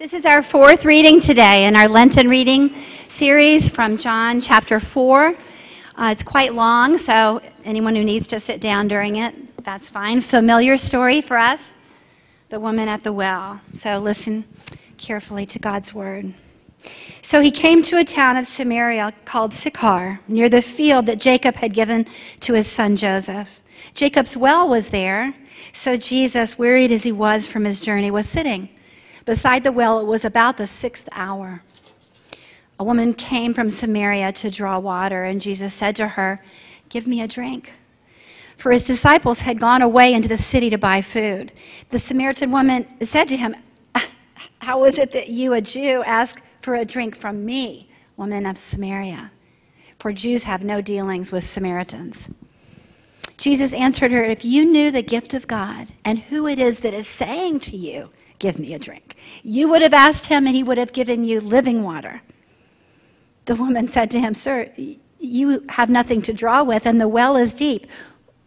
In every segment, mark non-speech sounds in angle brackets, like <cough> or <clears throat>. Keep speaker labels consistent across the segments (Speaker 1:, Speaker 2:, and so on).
Speaker 1: This is our fourth reading today in our Lenten reading series from John chapter 4. Uh, it's quite long, so anyone who needs to sit down during it, that's fine. Familiar story for us the woman at the well. So listen carefully to God's word. So he came to a town of Samaria called Sychar, near the field that Jacob had given to his son Joseph. Jacob's well was there, so Jesus, wearied as he was from his journey, was sitting. Beside the well, it was about the sixth hour. A woman came from Samaria to draw water, and Jesus said to her, Give me a drink. For his disciples had gone away into the city to buy food. The Samaritan woman said to him, <laughs> How is it that you, a Jew, ask for a drink from me, woman of Samaria? For Jews have no dealings with Samaritans. Jesus answered her, If you knew the gift of God and who it is that is saying to you, Give me a drink, you would have asked him and he would have given you living water. The woman said to him, Sir, you have nothing to draw with, and the well is deep.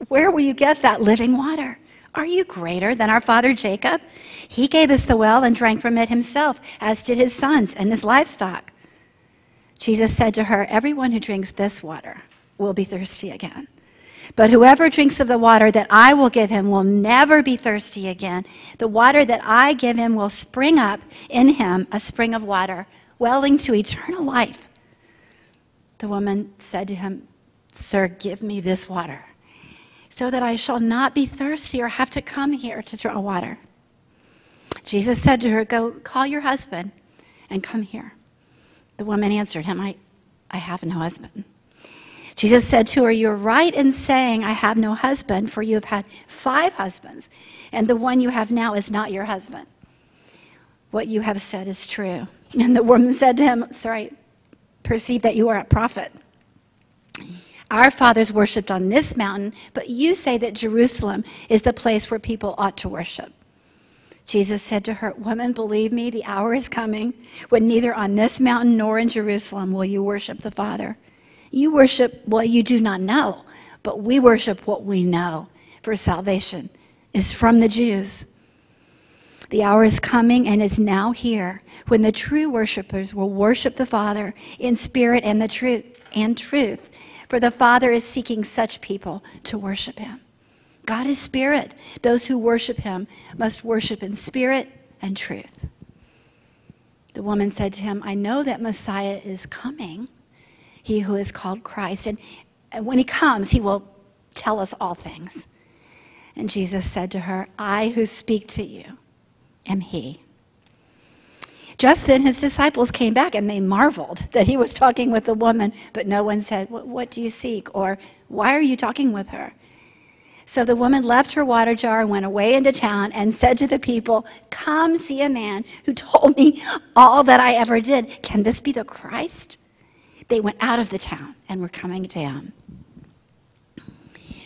Speaker 1: Where will you get that living water? Are you greater than our father Jacob? He gave us the well and drank from it himself, as did his sons and his livestock. Jesus said to her, Everyone who drinks this water will be thirsty again. But whoever drinks of the water that I will give him will never be thirsty again. The water that I give him will spring up in him a spring of water, welling to eternal life. The woman said to him, Sir, give me this water, so that I shall not be thirsty or have to come here to draw water. Jesus said to her, Go call your husband and come here. The woman answered him, I, I have no husband. Jesus said to her, You're right in saying, I have no husband, for you have had five husbands, and the one you have now is not your husband. What you have said is true. <laughs> And the woman said to him, Sorry, perceive that you are a prophet. Our fathers worshipped on this mountain, but you say that Jerusalem is the place where people ought to worship. Jesus said to her, Woman, believe me, the hour is coming when neither on this mountain nor in Jerusalem will you worship the Father. You worship what you do not know, but we worship what we know, for salvation is from the Jews. The hour is coming and is now here when the true worshipers will worship the Father in spirit and the truth and truth. For the Father is seeking such people to worship him. God is spirit. Those who worship him must worship in spirit and truth. The woman said to him, I know that Messiah is coming, he who is called Christ. And when he comes, he will tell us all things. And Jesus said to her, I who speak to you am he. Just then his disciples came back and they marveled that he was talking with the woman, but no one said, What do you seek? or Why are you talking with her? So the woman left her water jar and went away into town and said to the people, Come see a man who told me all that I ever did. Can this be the Christ? They went out of the town and were coming down.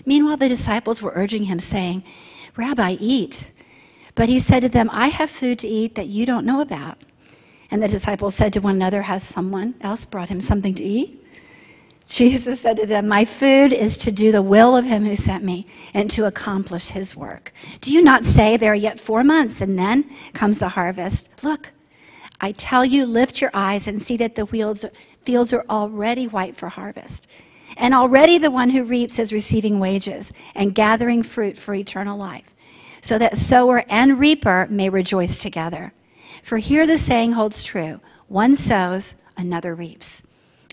Speaker 1: Meanwhile, the disciples were urging him, saying, Rabbi, eat. But he said to them, I have food to eat that you don't know about. And the disciples said to one another, Has someone else brought him something to eat? Jesus said to them, My food is to do the will of him who sent me and to accomplish his work. Do you not say there are yet four months and then comes the harvest? Look, I tell you, lift your eyes and see that the fields, are already white for harvest. And already the one who reaps is receiving wages and gathering fruit for eternal life, so that sower and reaper may rejoice together. For here the saying holds true one sows, another reaps.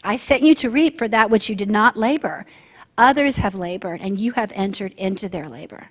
Speaker 1: I sent you to reap for that which you did not labor. Others have labored, and you have entered into their labor.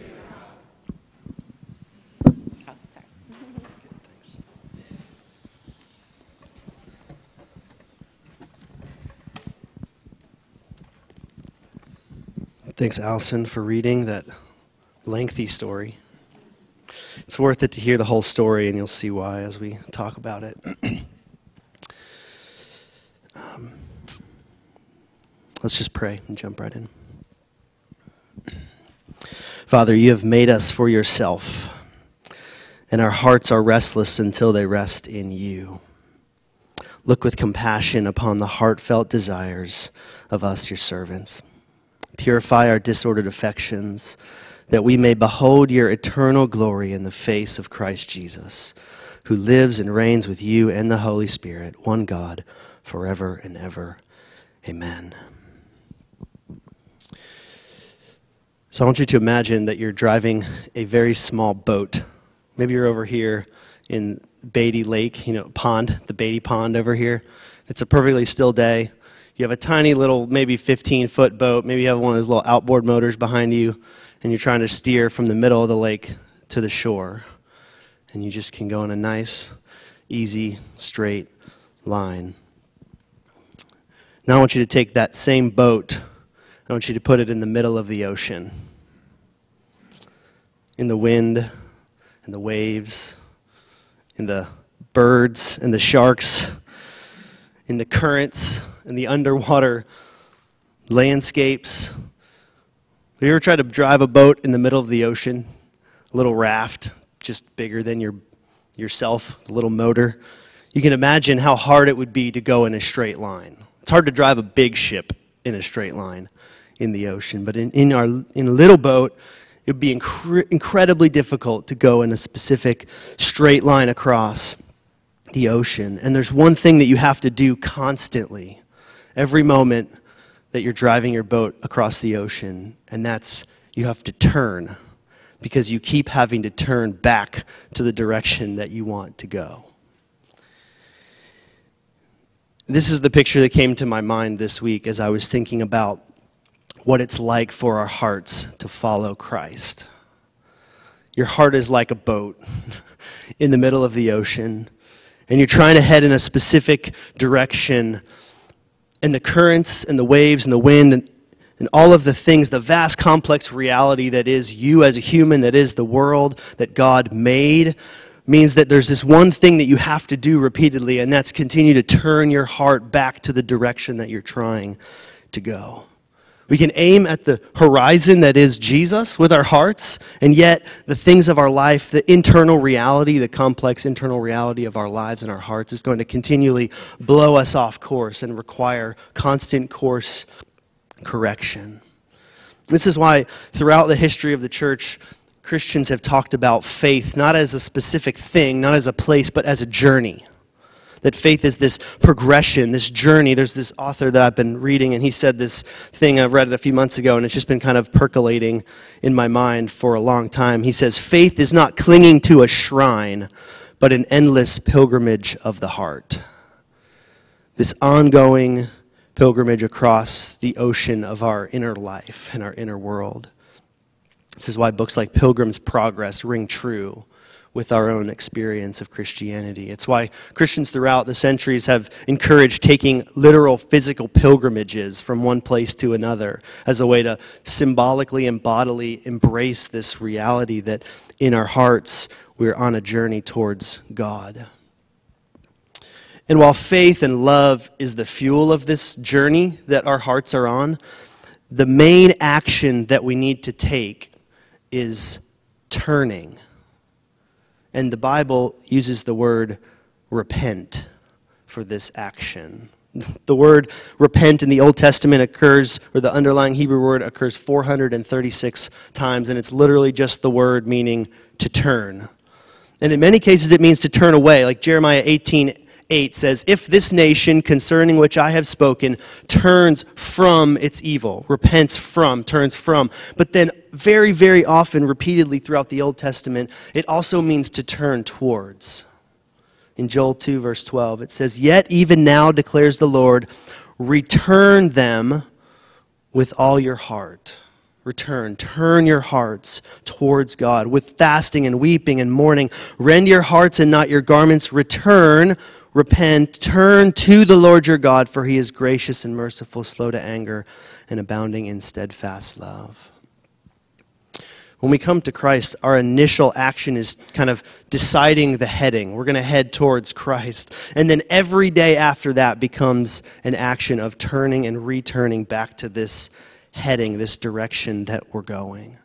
Speaker 2: Thanks, Allison, for reading that lengthy story. It's worth it to hear the whole story, and you'll see why as we talk about it. <clears throat> um, let's just pray and jump right in. Father, you have made us for yourself, and our hearts are restless until they rest in you. Look with compassion upon the heartfelt desires of us, your servants. Purify our disordered affections, that we may behold your eternal glory in the face of Christ Jesus, who lives and reigns with you and the Holy Spirit, one God, forever and ever. Amen. So I want you to imagine that you're driving a very small boat. Maybe you're over here in Beatty Lake, you know, pond, the Beatty Pond over here. It's a perfectly still day. You have a tiny little, maybe 15 foot boat. Maybe you have one of those little outboard motors behind you, and you're trying to steer from the middle of the lake to the shore. And you just can go in a nice, easy, straight line. Now I want you to take that same boat I want you to put it in the middle of the ocean, in the wind and the waves, in the birds and the sharks, in the currents and the underwater landscapes. Have you ever tried to drive a boat in the middle of the ocean? A little raft, just bigger than your, yourself, a little motor. You can imagine how hard it would be to go in a straight line. It's hard to drive a big ship in a straight line in the ocean. But in, in, our, in a little boat, it would be incre- incredibly difficult to go in a specific straight line across the ocean. And there's one thing that you have to do constantly, every moment that you're driving your boat across the ocean, and that's you have to turn because you keep having to turn back to the direction that you want to go. This is the picture that came to my mind this week as I was thinking about what it's like for our hearts to follow Christ. Your heart is like a boat <laughs> in the middle of the ocean, and you're trying to head in a specific direction, and the currents and the waves and the wind and, and all of the things, the vast complex reality that is you as a human, that is the world that God made, means that there's this one thing that you have to do repeatedly, and that's continue to turn your heart back to the direction that you're trying to go. We can aim at the horizon that is Jesus with our hearts, and yet the things of our life, the internal reality, the complex internal reality of our lives and our hearts is going to continually blow us off course and require constant course correction. This is why throughout the history of the church, Christians have talked about faith not as a specific thing, not as a place, but as a journey that faith is this progression, this journey. There's this author that I've been reading, and he said this thing. I've read it a few months ago, and it's just been kind of percolating in my mind for a long time. He says, Faith is not clinging to a shrine, but an endless pilgrimage of the heart. This ongoing pilgrimage across the ocean of our inner life and our inner world. This is why books like Pilgrim's Progress ring true with our own experience of Christianity. It's why Christians throughout the centuries have encouraged taking literal physical pilgrimages from one place to another as a way to symbolically and bodily embrace this reality that in our hearts we're on a journey towards God. And while faith and love is the fuel of this journey that our hearts are on, the main action that we need to take is turning and the Bible uses the word repent for this action. <laughs> The word repent in the Old Testament occurs, or the underlying Hebrew word occurs 436 times, and it's literally just the word meaning to turn. And in many cases, it means to turn away. Like Jeremiah 18 8 says, If this nation concerning which I have spoken turns from its evil, repents from, turns from. But then, very, very often, repeatedly throughout the Old Testament, it also means to turn towards. In Joel 2, verse 12, it says, Yet even now declares the Lord, return them with all your heart. Return, turn your hearts towards God with fasting and weeping and mourning. Rend your hearts and not your garments. Return repent, turn to the Lord your God, for he is gracious and merciful, slow to anger, and abounding in steadfast love. When we come to Christ, our initial action is kind of deciding the heading. We're going to head towards Christ. And then every day after that becomes an action of turning and returning back to this heading, this direction that we're going.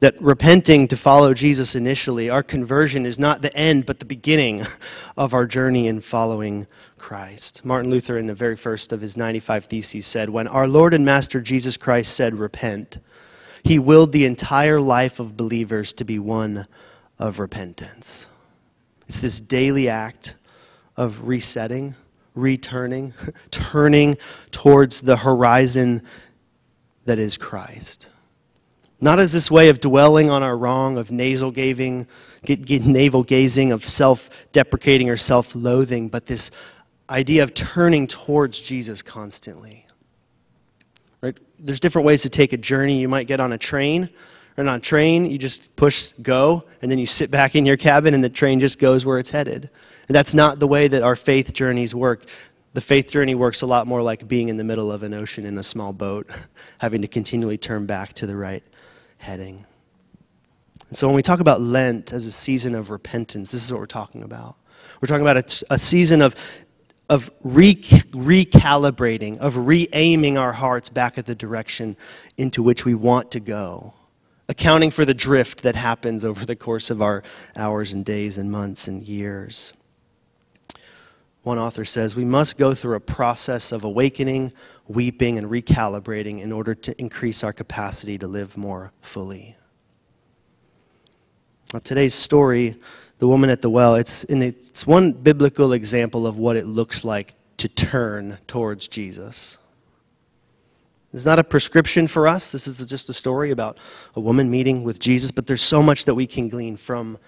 Speaker 2: That repenting to follow Jesus initially, our conversion is not the end, but the beginning <laughs> of our journey in following Christ. Martin Luther, in the very first of his 95 Theses, said, When our Lord and Master Jesus Christ said, Repent, he willed the entire life of believers to be one of repentance. It's this daily act of resetting, returning, <laughs> turning towards the horizon that is Christ. Not as this way of dwelling on our wrong, of nasal gazing, navel gazing, of self deprecating or self loathing, but this idea of turning towards Jesus constantly. Right? There's different ways to take a journey. You might get on a train, and on a train, you just push go, and then you sit back in your cabin, and the train just goes where it's headed. And that's not the way that our faith journeys work. The faith journey works a lot more like being in the middle of an ocean in a small boat, <laughs> having to continually turn back to the right heading. And so when we talk about Lent as a season of repentance, this is what we're talking about. We're talking about a, a season of of re- recalibrating, of re aiming our hearts back at the direction into which we want to go, accounting for the drift that happens over the course of our hours and days and months and years. One author says, We must go through a process of awakening, weeping, and recalibrating in order to increase our capacity to live more fully. Now, today's story the woman at the well, it's, it's one biblical example of what it looks like to turn towards Jesus. It's not a prescription for us. This is just a story about a woman meeting with Jesus, but there's so much that we can glean from,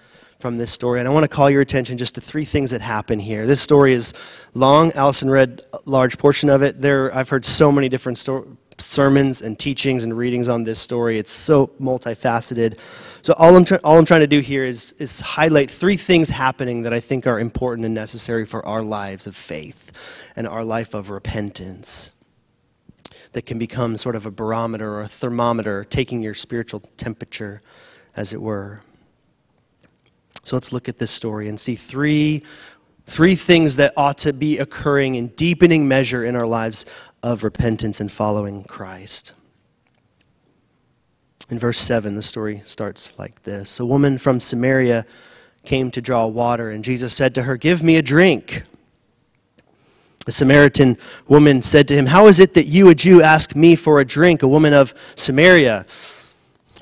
Speaker 2: from this story. And I want to call your attention just to three things that happen here. This story is long. Allison read a large portion of it. There, I've heard so many different sto- sermons and teachings and readings on this story. It's so multifaceted. So all I'm, all I'm trying to do here is, is highlight three things happening that I think are important and necessary for our lives of faith and our life of repentance that can become sort of a barometer or a thermometer, taking your spiritual temperature, as it were. So let's look at this story and see three, three things that ought to be occurring in deepening measure in our lives of repentance and following Christ. In verse 7, the story starts like this A woman from Samaria came to draw water, and Jesus said to her, Give me a drink. The Samaritan woman said to him, How is it that you, a Jew, ask me for a drink, a woman of Samaria?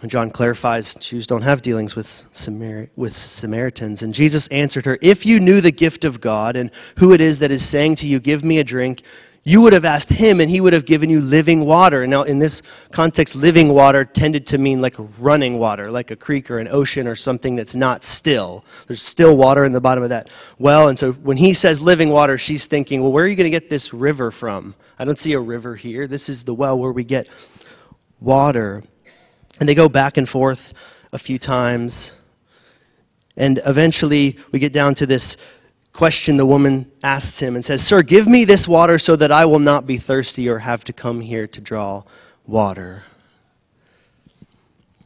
Speaker 2: John clarifies Jews don't have dealings with, Samar- with Samaritans. And Jesus answered her, If you knew the gift of God and who it is that is saying to you, Give me a drink, you would have asked him and he would have given you living water. Now, in this context, living water tended to mean like running water, like a creek or an ocean or something that's not still. There's still water in the bottom of that well. And so when he says living water, she's thinking, well, where are you going to get this river from? I don't see a river here. This is the well where we get water. And they go back and forth a few times. And eventually we get down to this question the woman asks him and says, Sir, give me this water so that I will not be thirsty or have to come here to draw water.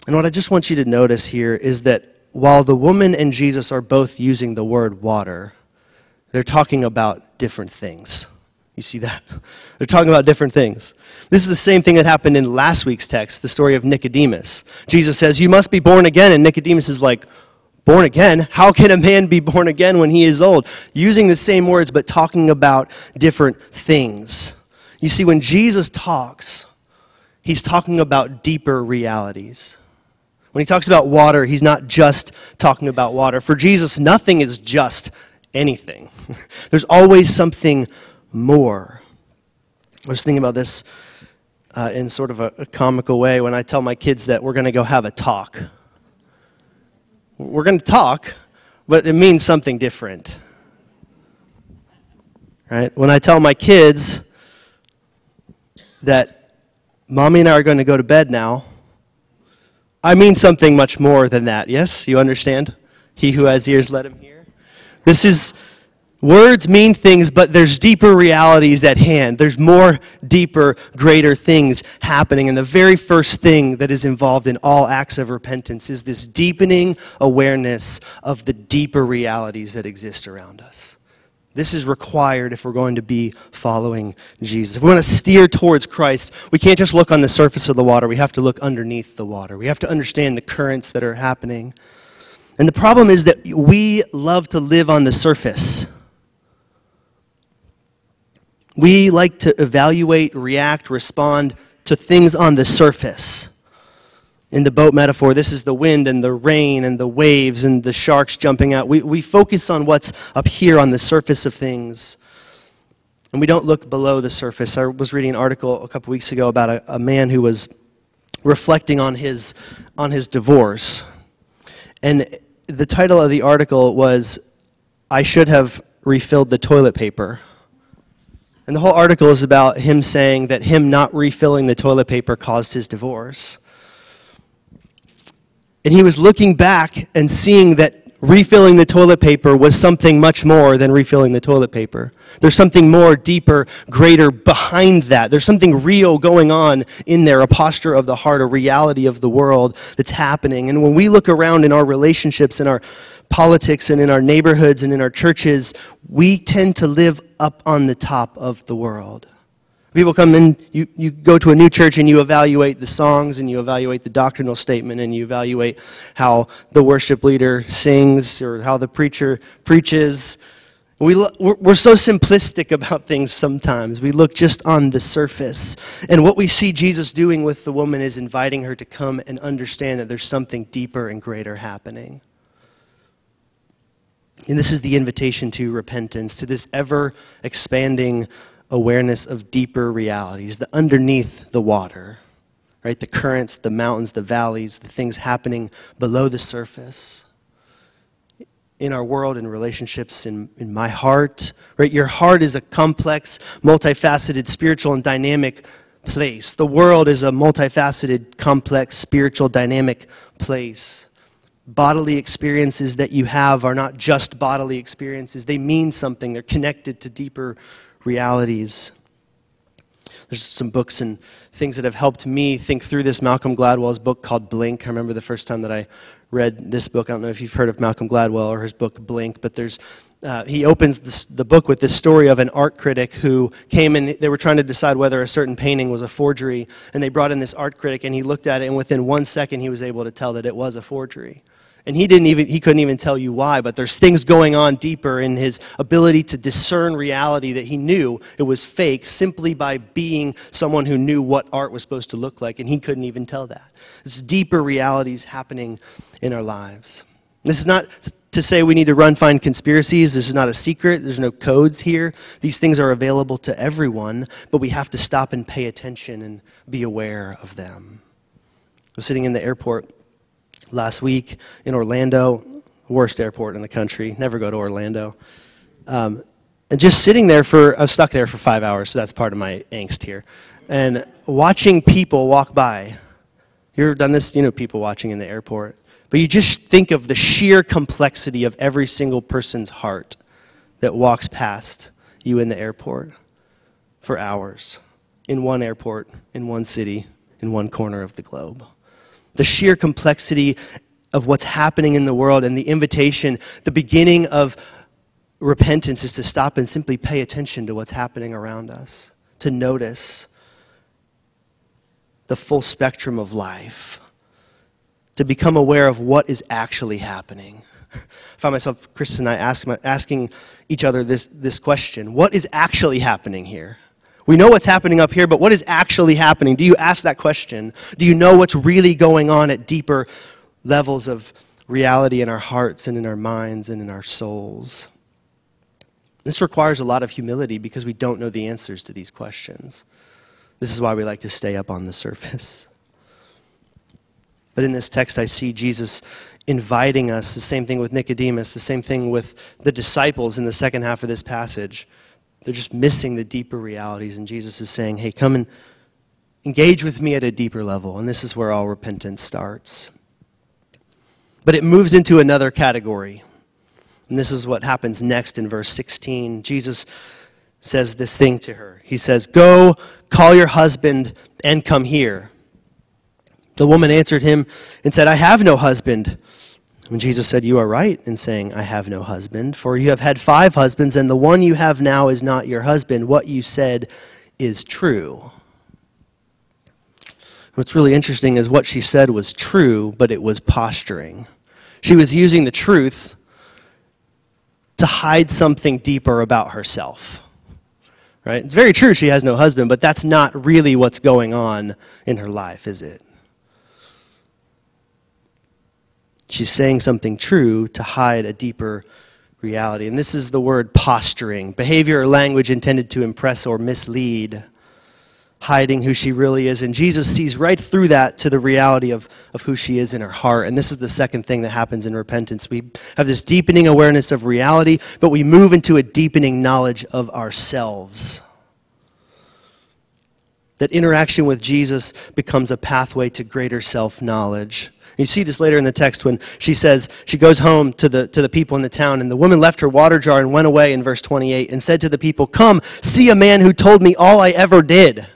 Speaker 2: And what I just want you to notice here is that while the woman and Jesus are both using the word water, they're talking about different things. You see that? <laughs> They're talking about different things. This is the same thing that happened in last week's text, the story of Nicodemus. Jesus says, You must be born again. And Nicodemus is like, born again. How can a man be born again when he is old? Using the same words, but talking about different things. You see, when Jesus talks, he's talking about deeper realities. When he talks about water, he's not just talking about water. For Jesus, nothing is just anything, <laughs> there's always something more. I was thinking about this uh, in sort of a, a comical way when I tell my kids that we're going to go have a talk. We're going to talk, but it means something different. Right? When I tell my kids that mommy and I are going to go to bed now, I mean something much more than that. Yes? You understand? He who has ears, let him hear. This is Words mean things, but there's deeper realities at hand. There's more deeper, greater things happening. And the very first thing that is involved in all acts of repentance is this deepening awareness of the deeper realities that exist around us. This is required if we're going to be following Jesus. If we want to steer towards Christ, we can't just look on the surface of the water. We have to look underneath the water. We have to understand the currents that are happening. And the problem is that we love to live on the surface. We like to evaluate, react, respond to things on the surface. In the boat metaphor, this is the wind and the rain and the waves and the sharks jumping out. We, we focus on what's up here on the surface of things. And we don't look below the surface. I was reading an article a couple weeks ago about a, a man who was reflecting on his, on his divorce. And the title of the article was, I Should Have Refilled the Toilet Paper. And the whole article is about him saying that him not refilling the toilet paper caused his divorce. And he was looking back and seeing that refilling the toilet paper was something much more than refilling the toilet paper. There's something more, deeper, greater behind that. There's something real going on in there, a posture of the heart, a reality of the world that's happening. And when we look around in our relationships, in our politics, and in our neighborhoods, and in our churches, we tend to live up on the top of the world. People come in, you, you go to a new church and you evaluate the songs and you evaluate the doctrinal statement and you evaluate how the worship leader sings or how the preacher preaches. We, we're so simplistic about things sometimes. We look just on the surface. And what we see Jesus doing with the woman is inviting her to come and understand that there's something deeper and greater happening. And this is the invitation to repentance, to this ever expanding awareness of deeper realities, the underneath the water, right? The currents, the mountains, the valleys, the things happening below the surface. In our world, in relationships, in, in my heart, right? Your heart is a complex, multifaceted, spiritual, and dynamic place. The world is a multifaceted, complex, spiritual, dynamic place bodily experiences that you have are not just bodily experiences, they mean something, they're connected to deeper realities. There's some books and things that have helped me think through this. Malcolm Gladwell's book called Blink. I remember the first time that I read this book. I don't know if you've heard of Malcolm Gladwell or his book Blink, but there's uh, he opens this, the book with this story of an art critic who came and they were trying to decide whether a certain painting was a forgery, and they brought in this art critic, and he looked at it, and within one second he was able to tell that it was a forgery and he didn't even he couldn't even tell you why but there's things going on deeper in his ability to discern reality that he knew it was fake simply by being someone who knew what art was supposed to look like and he couldn't even tell that. There's deeper realities happening in our lives. This is not to say we need to run find conspiracies. This is not a secret. There's no codes here. These things are available to everyone but we have to stop and pay attention and be aware of them. I was sitting in the airport last week in Orlando, worst airport in the country. Never go to Orlando. Um, and just sitting there for, I was stuck there for five hours, so that's part of my angst here. And watching people walk by. You've done this? You know, people watching in the airport. But you just think of the sheer complexity of every single person's heart that walks past you in the airport for hours, in one airport, in one city, in one corner of the globe the sheer complexity of what's happening in the world and the invitation, the beginning of repentance is to stop and simply pay attention to what's happening around us, to notice the full spectrum of life, to become aware of what is actually happening. <laughs> I find myself, Chris and I, ask, asking each other this, this question What is actually happening here? We know what's happening up here, but what is actually happening? Do you ask that question? Do you know what's really going on at deeper levels of reality in our hearts and in our minds and in our souls? This requires a lot of humility because we don't know the answers to these questions. This is why we like to stay up on the surface. But in this text, I see Jesus inviting us, the same thing with Nicodemus, the same thing with the disciples in the second half of this passage. They're just missing the deeper realities. And Jesus is saying, hey, come and engage with me at a deeper level. And this is where all repentance starts. But it moves into another category. And this is what happens next in verse 16. Jesus says this thing to her. He says, Go, call your husband, and come here. The woman answered him and said, I have no husband. Jesus said, You are right in saying, I have no husband, for you have had five husbands, and the one you have now is not your husband. What you said is true. What's really interesting is what she said was true, but it was posturing. She was using the truth to hide something deeper about herself. Right? It's very true she has no husband, but that's not really what's going on in her life, is it? She's saying something true to hide a deeper reality. And this is the word posturing behavior or language intended to impress or mislead, hiding who she really is. And Jesus sees right through that to the reality of, of who she is in her heart. And this is the second thing that happens in repentance. We have this deepening awareness of reality, but we move into a deepening knowledge of ourselves. That interaction with Jesus becomes a pathway to greater self knowledge. You see this later in the text when she says, she goes home to the, to the people in the town, and the woman left her water jar and went away in verse 28 and said to the people, Come, see a man who told me all I ever did.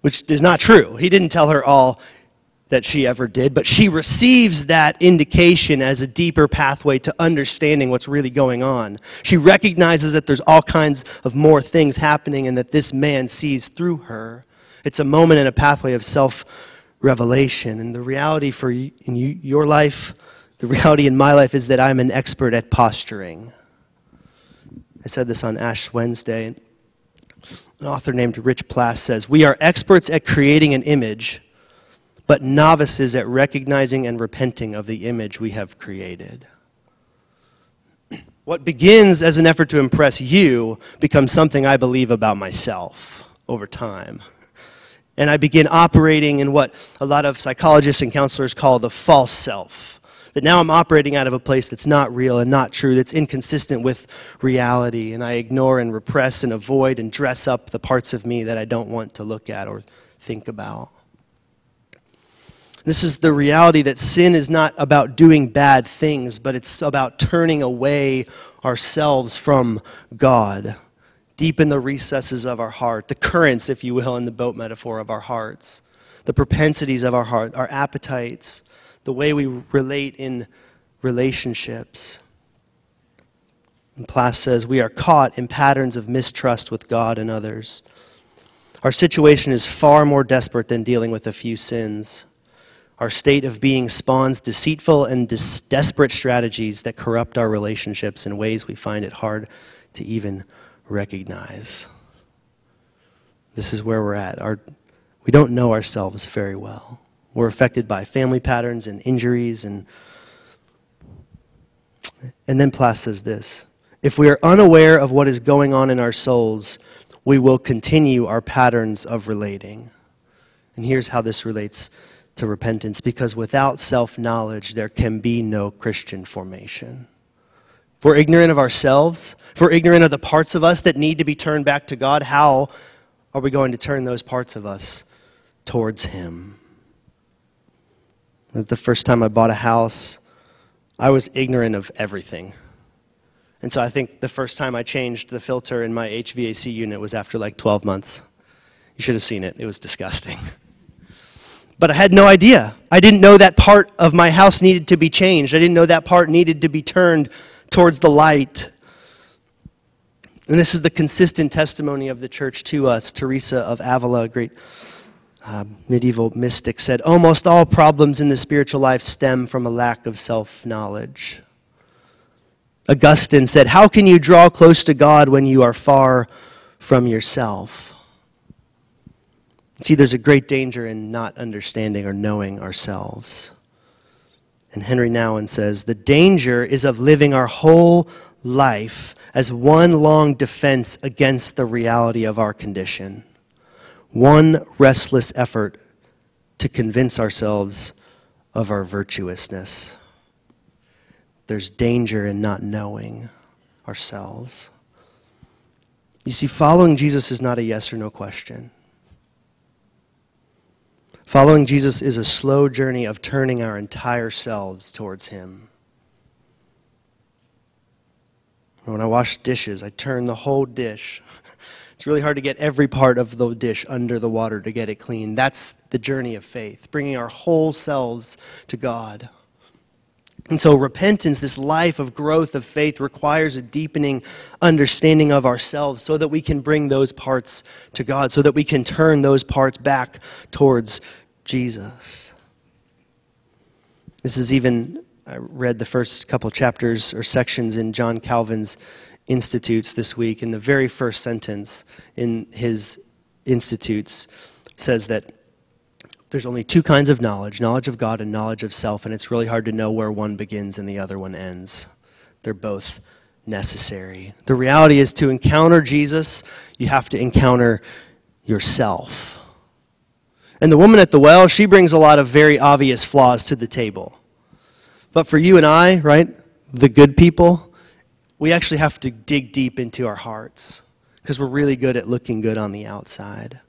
Speaker 2: Which is not true. He didn't tell her all that she ever did, but she receives that indication as a deeper pathway to understanding what's really going on. She recognizes that there's all kinds of more things happening and that this man sees through her. It's a moment in a pathway of self revelation. And the reality for you, in you, your life, the reality in my life is that I'm an expert at posturing. I said this on Ash Wednesday. An author named Rich Plass says, We are experts at creating an image, but novices at recognizing and repenting of the image we have created. What begins as an effort to impress you becomes something I believe about myself over time and I begin operating in what a lot of psychologists and counselors call the false self. That now I'm operating out of a place that's not real and not true, that's inconsistent with reality, and I ignore and repress and avoid and dress up the parts of me that I don't want to look at or think about. This is the reality that sin is not about doing bad things, but it's about turning away ourselves from God deep in the recesses of our heart, the currents, if you will, in the boat metaphor of our hearts, the propensities of our heart, our appetites, the way we relate in relationships. And says, we are caught in patterns of mistrust with God and others. Our situation is far more desperate than dealing with a few sins. Our state of being spawns deceitful and desperate strategies that corrupt our relationships in ways we find it hard to even recognize. This is where we're at. Our, we don't know ourselves very well. We're affected by family patterns and injuries. And, and then Plass says this If we are unaware of what is going on in our souls, we will continue our patterns of relating. And here's how this relates to repentance because without self knowledge, there can be no Christian formation. If we're ignorant of ourselves, if we're ignorant of the parts of us that need to be turned back to God, how are we going to turn those parts of us towards Him? The first time I bought a house, I was ignorant of everything. And so I think the first time I changed the filter in my HVAC unit was after like 12 months. You should have seen it, it was disgusting. <laughs> But I had no idea. I didn't know that part of my house needed to be changed. I didn't know that part needed to be turned towards the light. And this is the consistent testimony of the church to us. Teresa of Avila, a great uh, medieval mystic, said almost all problems in the spiritual life stem from a lack of self knowledge. Augustine said, How can you draw close to God when you are far from yourself? See, there's a great danger in not understanding or knowing ourselves. And Henri Nouwen says the danger is of living our whole life as one long defense against the reality of our condition, one restless effort to convince ourselves of our virtuousness. There's danger in not knowing ourselves. You see, following Jesus is not a yes or no question. Following Jesus is a slow journey of turning our entire selves towards Him. When I wash dishes, I turn the whole dish. <laughs> It's really hard to get every part of the dish under the water to get it clean. That's the journey of faith, bringing our whole selves to God. And so, repentance, this life of growth of faith, requires a deepening understanding of ourselves so that we can bring those parts to God, so that we can turn those parts back towards Jesus. This is even, I read the first couple chapters or sections in John Calvin's Institutes this week, and the very first sentence in his Institutes says that there's only two kinds of knowledge knowledge of God and knowledge of self, and it's really hard to know where one begins and the other one ends. They're both necessary. The reality is to encounter Jesus, you have to encounter yourself. And the woman at the well, she brings a lot of very obvious flaws to the table. But for you and I, right, the good people, we actually have to dig deep into our hearts because we're really good at looking good on the outside.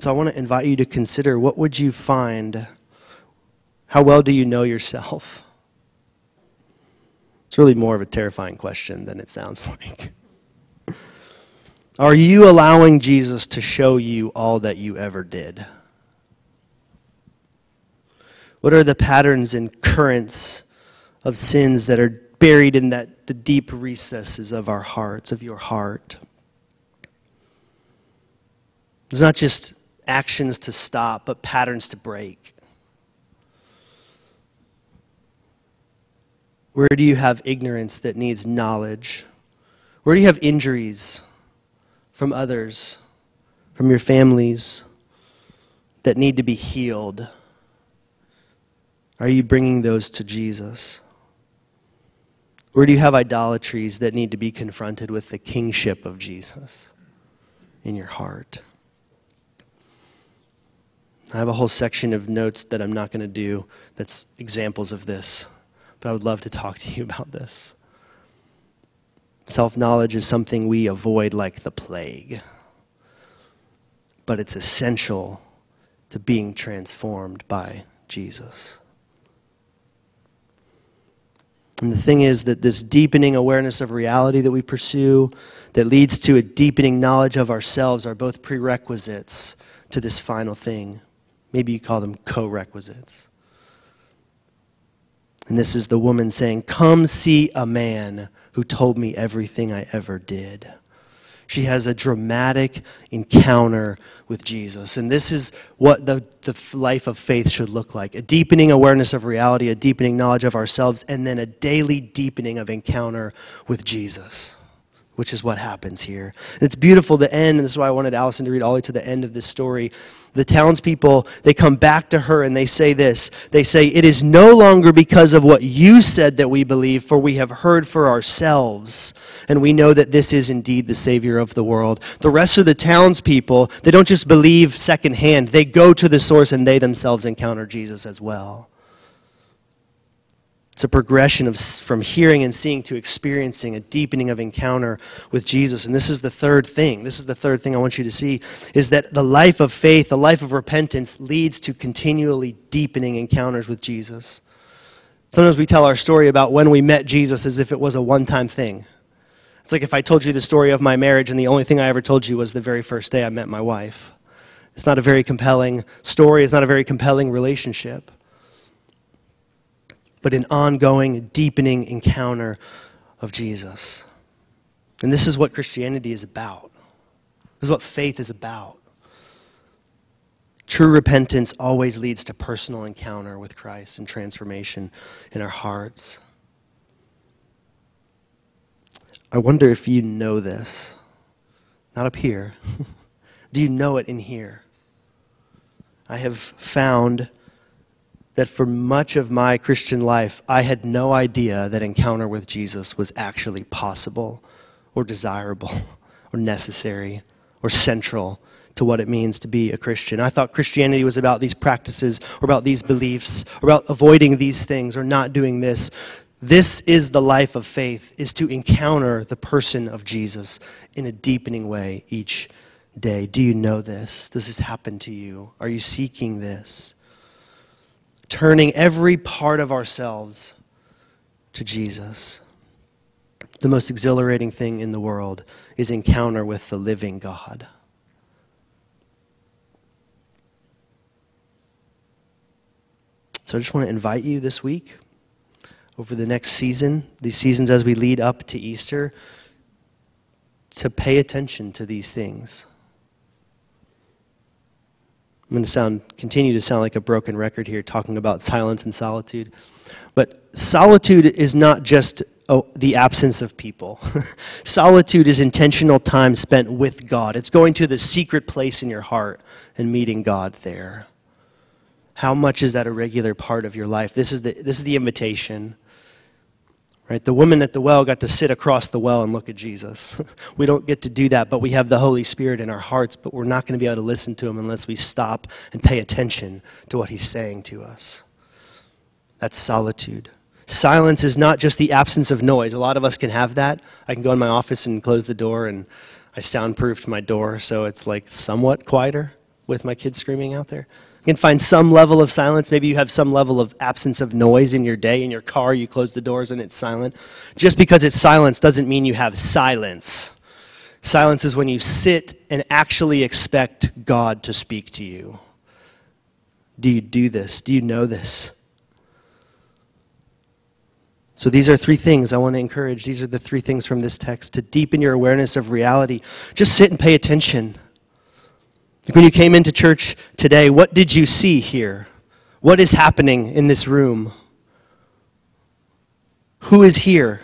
Speaker 2: So I want to invite you to consider what would you find? How well do you know yourself? It's really more of a terrifying question than it sounds <laughs> like. Are you allowing Jesus to show you all that you ever did? What are the patterns and currents of sins that are buried in that the deep recesses of our hearts, of your heart. It's not just actions to stop, but patterns to break. Where do you have ignorance that needs knowledge? Where do you have injuries from others, from your families, that need to be healed? Are you bringing those to Jesus? Where do you have idolatries that need to be confronted with the kingship of Jesus in your heart? I have a whole section of notes that I'm not going to do that's examples of this, but I would love to talk to you <laughs> about this. Self knowledge is something we avoid like the plague, but it's essential to being transformed by Jesus. And the thing is that this deepening awareness of reality that we pursue, that leads to a deepening knowledge of ourselves, are both prerequisites to this final thing. Maybe you call them co requisites. And this is the woman saying, Come see a man who told me everything I ever did she has a dramatic encounter with Jesus. And this is what the, the life of faith should look like a deepening awareness of reality, a deepening knowledge of ourselves, and then a daily deepening of encounter with Jesus which is what happens here. It's beautiful to end, and this is why I wanted Allison to read all the way to the end of this story. The townspeople, they come back to her and they say this. They say, It is no longer because of what you said that we believe, for we have heard for ourselves, and we know that this is indeed the Savior of the world. The rest of the townspeople, they don't just believe secondhand, they go to the source and they themselves encounter Jesus as well. It's a progression of, from hearing and seeing to experiencing, a deepening of encounter with Jesus. And this is the third thing. This is the third thing I want you to see is that the life of faith, the life of repentance, leads to continually deepening encounters with Jesus. Sometimes we tell our story about when we met Jesus as if it was a one time thing. It's like if I told you the story of my marriage and the only thing I ever told you was the very first day I met my wife. It's not a very compelling story, it's not a very compelling relationship but an ongoing, deepening encounter of Jesus. And this is what Christianity is about. This is what faith is about. True repentance always leads to personal encounter with Christ and transformation in our hearts. I wonder if you know this. Not up here. <laughs> Do you know it in here? I have found that for much of my Christian life, I had no idea that encounter with Jesus was actually possible or desirable <laughs> or necessary or central to what it means to be a Christian. I thought Christianity was about these practices or about these beliefs or about avoiding these things or not doing this. This is the life of faith is to encounter the person of Jesus in a deepening way each day. Do you know this? Does this happen to you? Are you seeking this? Turning every part of ourselves to Jesus. The most exhilarating thing in the world is encounter with the living God. So I just want to invite you this week, over the next season, these seasons as we lead up to Easter, to pay attention to these things. I'm going to sound continue to sound like a broken record here talking about silence and solitude. But solitude is not just oh, the absence of people. <laughs> solitude is intentional time spent with God. It's going to the secret place in your heart and meeting God there. How much is that a regular part of your life? This is the, this is the invitation. Right? The woman at the well got to sit across the well and look at Jesus. <laughs> we don't get to do that, but we have the Holy Spirit in our hearts, but we're not going to be able to listen to him unless we stop and pay attention to what he's saying to us. That's solitude. Silence is not just the absence of noise. A lot of us can have that. I can go in my office and close the door, and I soundproofed my door so it's like somewhat quieter with my kids screaming out there can find some level of silence. Maybe you have some level of absence of noise in your day. In your car, you close the doors and it's silent. Just because it's silence doesn't mean you have silence. Silence is when you sit and actually expect God to speak to you. Do you do this? Do you know this? So, these are three things I want to encourage. These are the three things from this text to deepen your awareness of reality. Just sit and pay attention. When you came into church today, what did you see here? What is happening in this room? Who is here?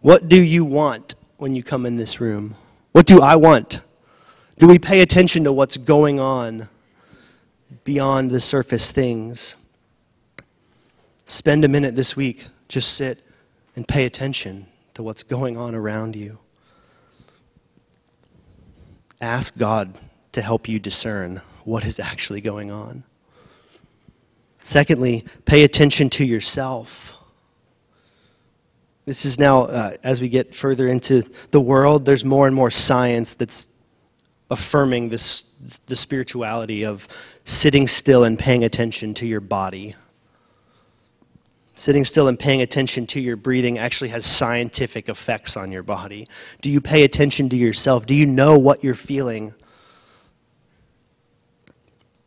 Speaker 2: What do you want when you come in this room? What do I want? Do we pay attention to what's going on beyond the surface things? Spend a minute this week, just sit and pay attention to what's going on around you. Ask God to help you discern what is actually going on. Secondly, pay attention to yourself. This is now, uh, as we get further into the world, there's more and more science that's affirming this, the spirituality of sitting still and paying attention to your body. Sitting still and paying attention to your breathing actually has scientific effects on your body. Do you pay attention to yourself? Do you know what you're feeling?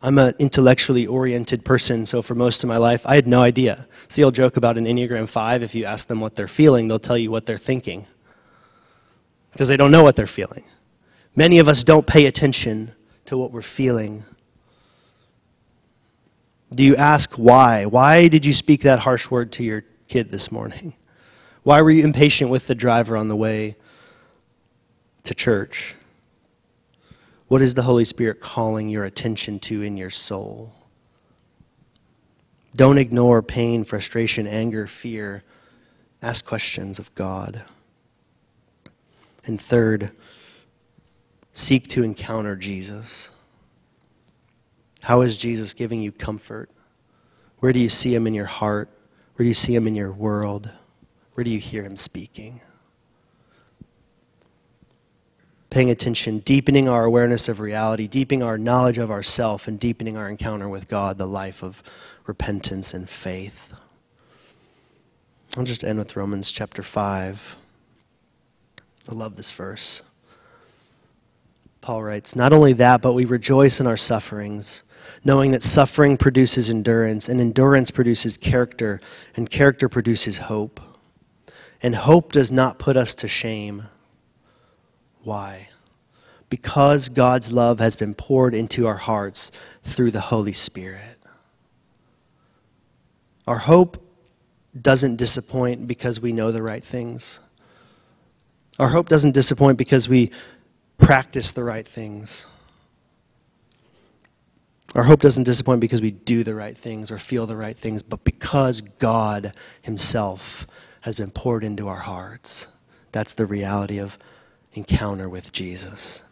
Speaker 2: I'm an intellectually oriented person, so for most of my life, I had no idea. See, old joke about an Enneagram 5 if you ask them what they're feeling, they'll tell you what they're thinking because they don't know what they're feeling. Many of us don't pay attention to what we're feeling. Do you ask why? Why did you speak that harsh word to your kid this morning? Why were you impatient with the driver on the way to church? What is the Holy Spirit calling your attention to in your soul? Don't ignore pain, frustration, anger, fear. Ask questions of God. And third, seek to encounter Jesus. How is Jesus giving you comfort? Where do you see him in your heart? Where do you see him in your world? Where do you hear him speaking? Paying attention, deepening our awareness of reality, deepening our knowledge of ourself, and deepening our encounter with God, the life of repentance and faith. I'll just end with Romans chapter 5. I love this verse. Paul writes, Not only that, but we rejoice in our sufferings knowing that suffering produces endurance, and endurance produces character, and character produces hope. And hope does not put us to shame. Why? Because God's love has been poured into our hearts through the Holy Spirit. Our hope doesn't disappoint because we know the right things. Our hope doesn't disappoint because we practice the right things. Our hope doesn't disappoint because we do the right things or feel the right things, but because God Himself has been poured into our hearts. That's the reality of encounter with Jesus.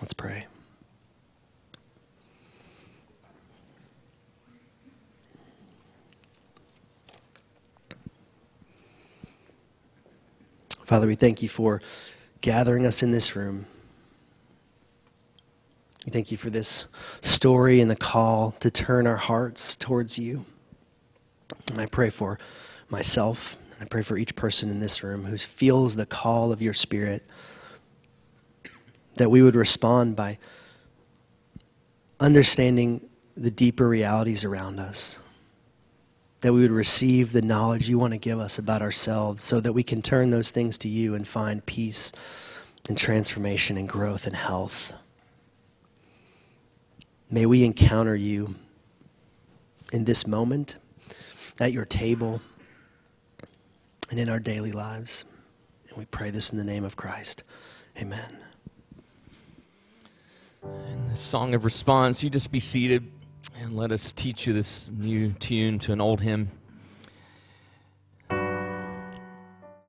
Speaker 2: Let's pray. Father, we thank you for gathering us in this room. We thank you for this story and the call to turn our hearts towards you. And I pray for myself And I pray for each person in this room who feels the call of your spirit that we would respond by understanding the deeper realities around us. That we would receive the knowledge you want to give us about ourselves so that we can turn those things to you and find peace and transformation and growth and health. May we encounter you in this moment, at your table, and in our daily lives. And we pray this in the name of Christ. Amen.
Speaker 3: In the song of response, you just be seated and let us teach you this new tune to an old hymn.